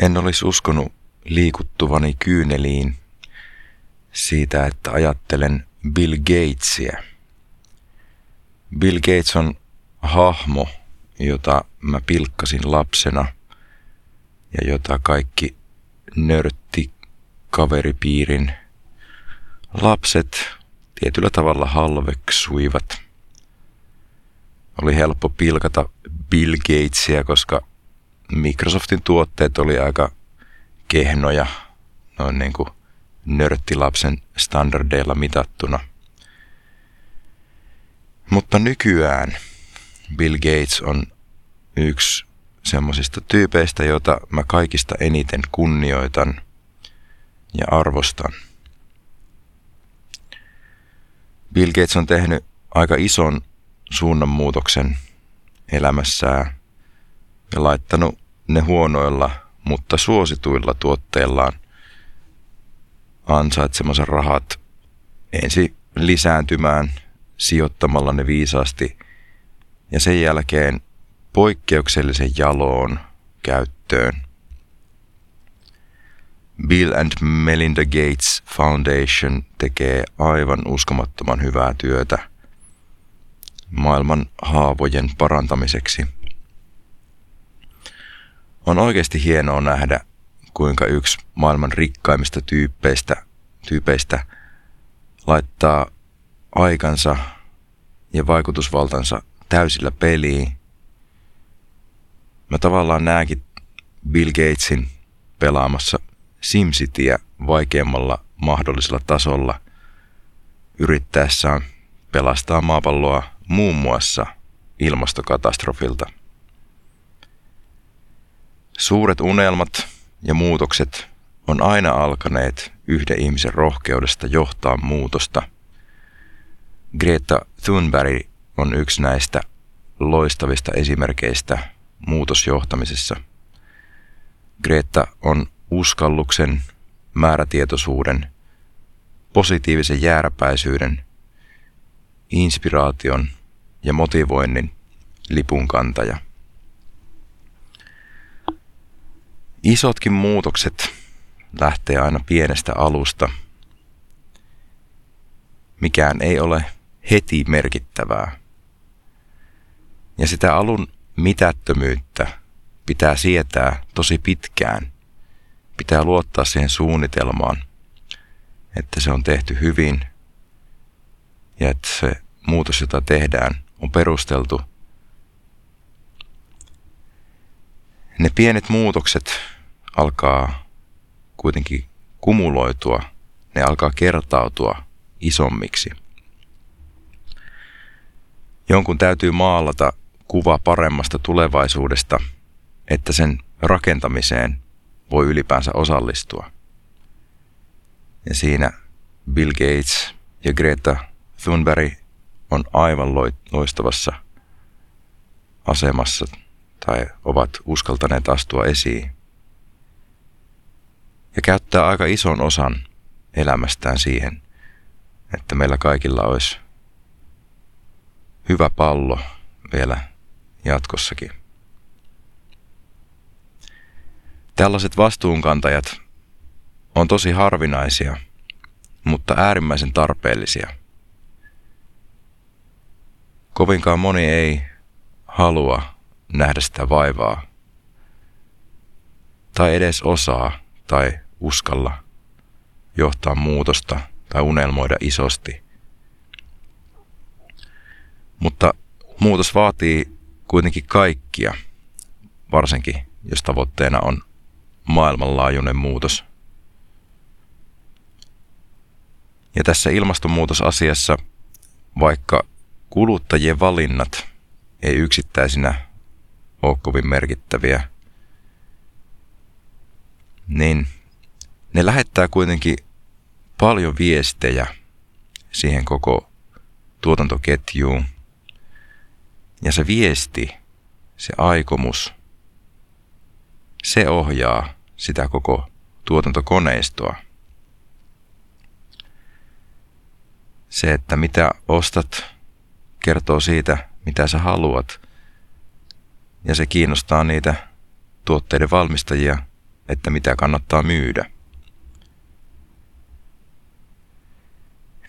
En olisi uskonut liikuttuvani kyyneliin siitä, että ajattelen Bill Gatesia. Bill Gates on hahmo, jota mä pilkkasin lapsena ja jota kaikki nörtti kaveripiirin lapset tietyllä tavalla halveksuivat. Oli helppo pilkata Bill Gatesia, koska Microsoftin tuotteet oli aika kehnoja noin niin kuin nörttilapsen standardeilla mitattuna. Mutta nykyään Bill Gates on yksi semmoisista tyypeistä, jota mä kaikista eniten kunnioitan ja arvostan. Bill Gates on tehnyt aika ison suunnanmuutoksen elämässään ja laittanut ne huonoilla, mutta suosituilla tuotteillaan ansaitsemansa rahat ensi lisääntymään sijoittamalla ne viisaasti ja sen jälkeen poikkeuksellisen jaloon käyttöön. Bill and Melinda Gates Foundation tekee aivan uskomattoman hyvää työtä maailman haavojen parantamiseksi. On oikeasti hienoa nähdä, kuinka yksi maailman rikkaimmista tyyppeistä, tyypeistä laittaa aikansa ja vaikutusvaltansa täysillä peliin. Mä tavallaan näenkin Bill Gatesin pelaamassa SimCityä vaikeammalla mahdollisella tasolla yrittäessään pelastaa maapalloa muun muassa ilmastokatastrofilta. Suuret unelmat ja muutokset on aina alkaneet yhden ihmisen rohkeudesta johtaa muutosta. Greta Thunberg on yksi näistä loistavista esimerkkeistä muutosjohtamisessa. Greta on uskalluksen, määrätietoisuuden, positiivisen jääräpäisyyden, inspiraation ja motivoinnin lipunkantaja. Isotkin muutokset lähtee aina pienestä alusta. Mikään ei ole heti merkittävää. Ja sitä alun mitättömyyttä pitää sietää tosi pitkään. Pitää luottaa siihen suunnitelmaan, että se on tehty hyvin ja että se muutos, jota tehdään, on perusteltu. Ne pienet muutokset alkaa kuitenkin kumuloitua, ne alkaa kertautua isommiksi. Jonkun täytyy maalata kuva paremmasta tulevaisuudesta, että sen rakentamiseen voi ylipäänsä osallistua. Ja siinä Bill Gates ja Greta Thunberg on aivan loistavassa asemassa tai ovat uskaltaneet astua esiin ja käyttää aika ison osan elämästään siihen, että meillä kaikilla olisi hyvä pallo vielä jatkossakin. Tällaiset vastuunkantajat on tosi harvinaisia, mutta äärimmäisen tarpeellisia. Kovinkaan moni ei halua nähdä sitä vaivaa tai edes osaa tai uskalla johtaa muutosta tai unelmoida isosti. Mutta muutos vaatii kuitenkin kaikkia, varsinkin jos tavoitteena on maailmanlaajuinen muutos. Ja tässä ilmastonmuutosasiassa, vaikka kuluttajien valinnat ei yksittäisinä ole kovin merkittäviä, niin ne lähettää kuitenkin paljon viestejä siihen koko tuotantoketjuun. Ja se viesti, se aikomus, se ohjaa sitä koko tuotantokoneistoa. Se, että mitä ostat, kertoo siitä, mitä sä haluat. Ja se kiinnostaa niitä tuotteiden valmistajia – että mitä kannattaa myydä.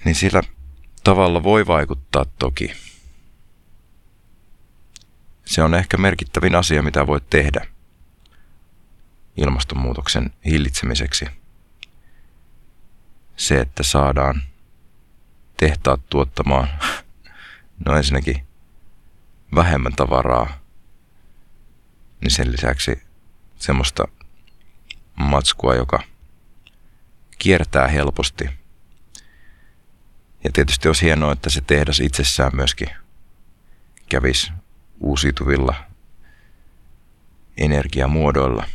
Niin sillä tavalla voi vaikuttaa toki. Se on ehkä merkittävin asia, mitä voit tehdä ilmastonmuutoksen hillitsemiseksi. Se, että saadaan tehtaat tuottamaan, no ensinnäkin vähemmän tavaraa, niin sen lisäksi semmoista matskua, joka kiertää helposti. Ja tietysti olisi hienoa, että se tehdas itsessään myöskin kävisi uusiutuvilla energiamuodoilla.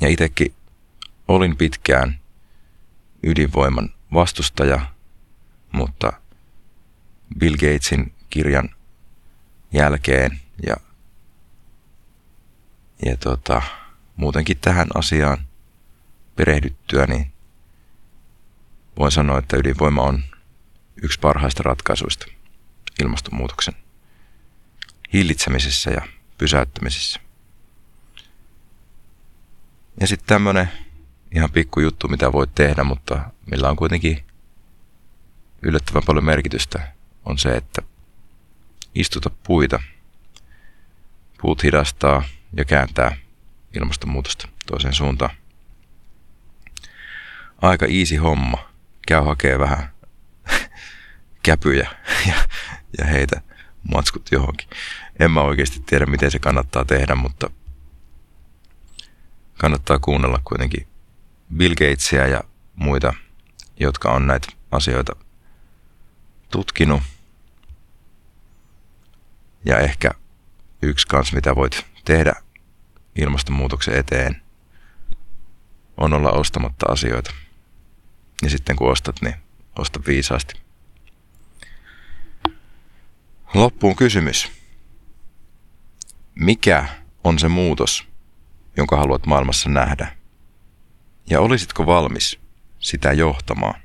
Ja itsekin olin pitkään ydinvoiman vastustaja, mutta Bill Gatesin kirjan jälkeen ja, ja tota, muutenkin tähän asiaan perehdyttyä, niin voin sanoa, että ydinvoima on yksi parhaista ratkaisuista ilmastonmuutoksen hillitsemisessä ja pysäyttämisessä. Ja sitten tämmöinen ihan pikku juttu, mitä voit tehdä, mutta millä on kuitenkin yllättävän paljon merkitystä, on se, että istuta puita. Puut hidastaa ja kääntää ilmastonmuutosta toiseen suuntaan. Aika easy homma. Käy hakee vähän käpyjä ja, ja heitä matskut johonkin. En mä oikeasti tiedä, miten se kannattaa tehdä, mutta kannattaa kuunnella kuitenkin Bill Gatesia ja muita, jotka on näitä asioita tutkinut. Ja ehkä yksi kans, mitä voit tehdä ilmastonmuutoksen eteen, on olla ostamatta asioita. Ja sitten kun ostat, niin osta viisaasti. Loppuun kysymys. Mikä on se muutos, jonka haluat maailmassa nähdä? Ja olisitko valmis sitä johtamaan?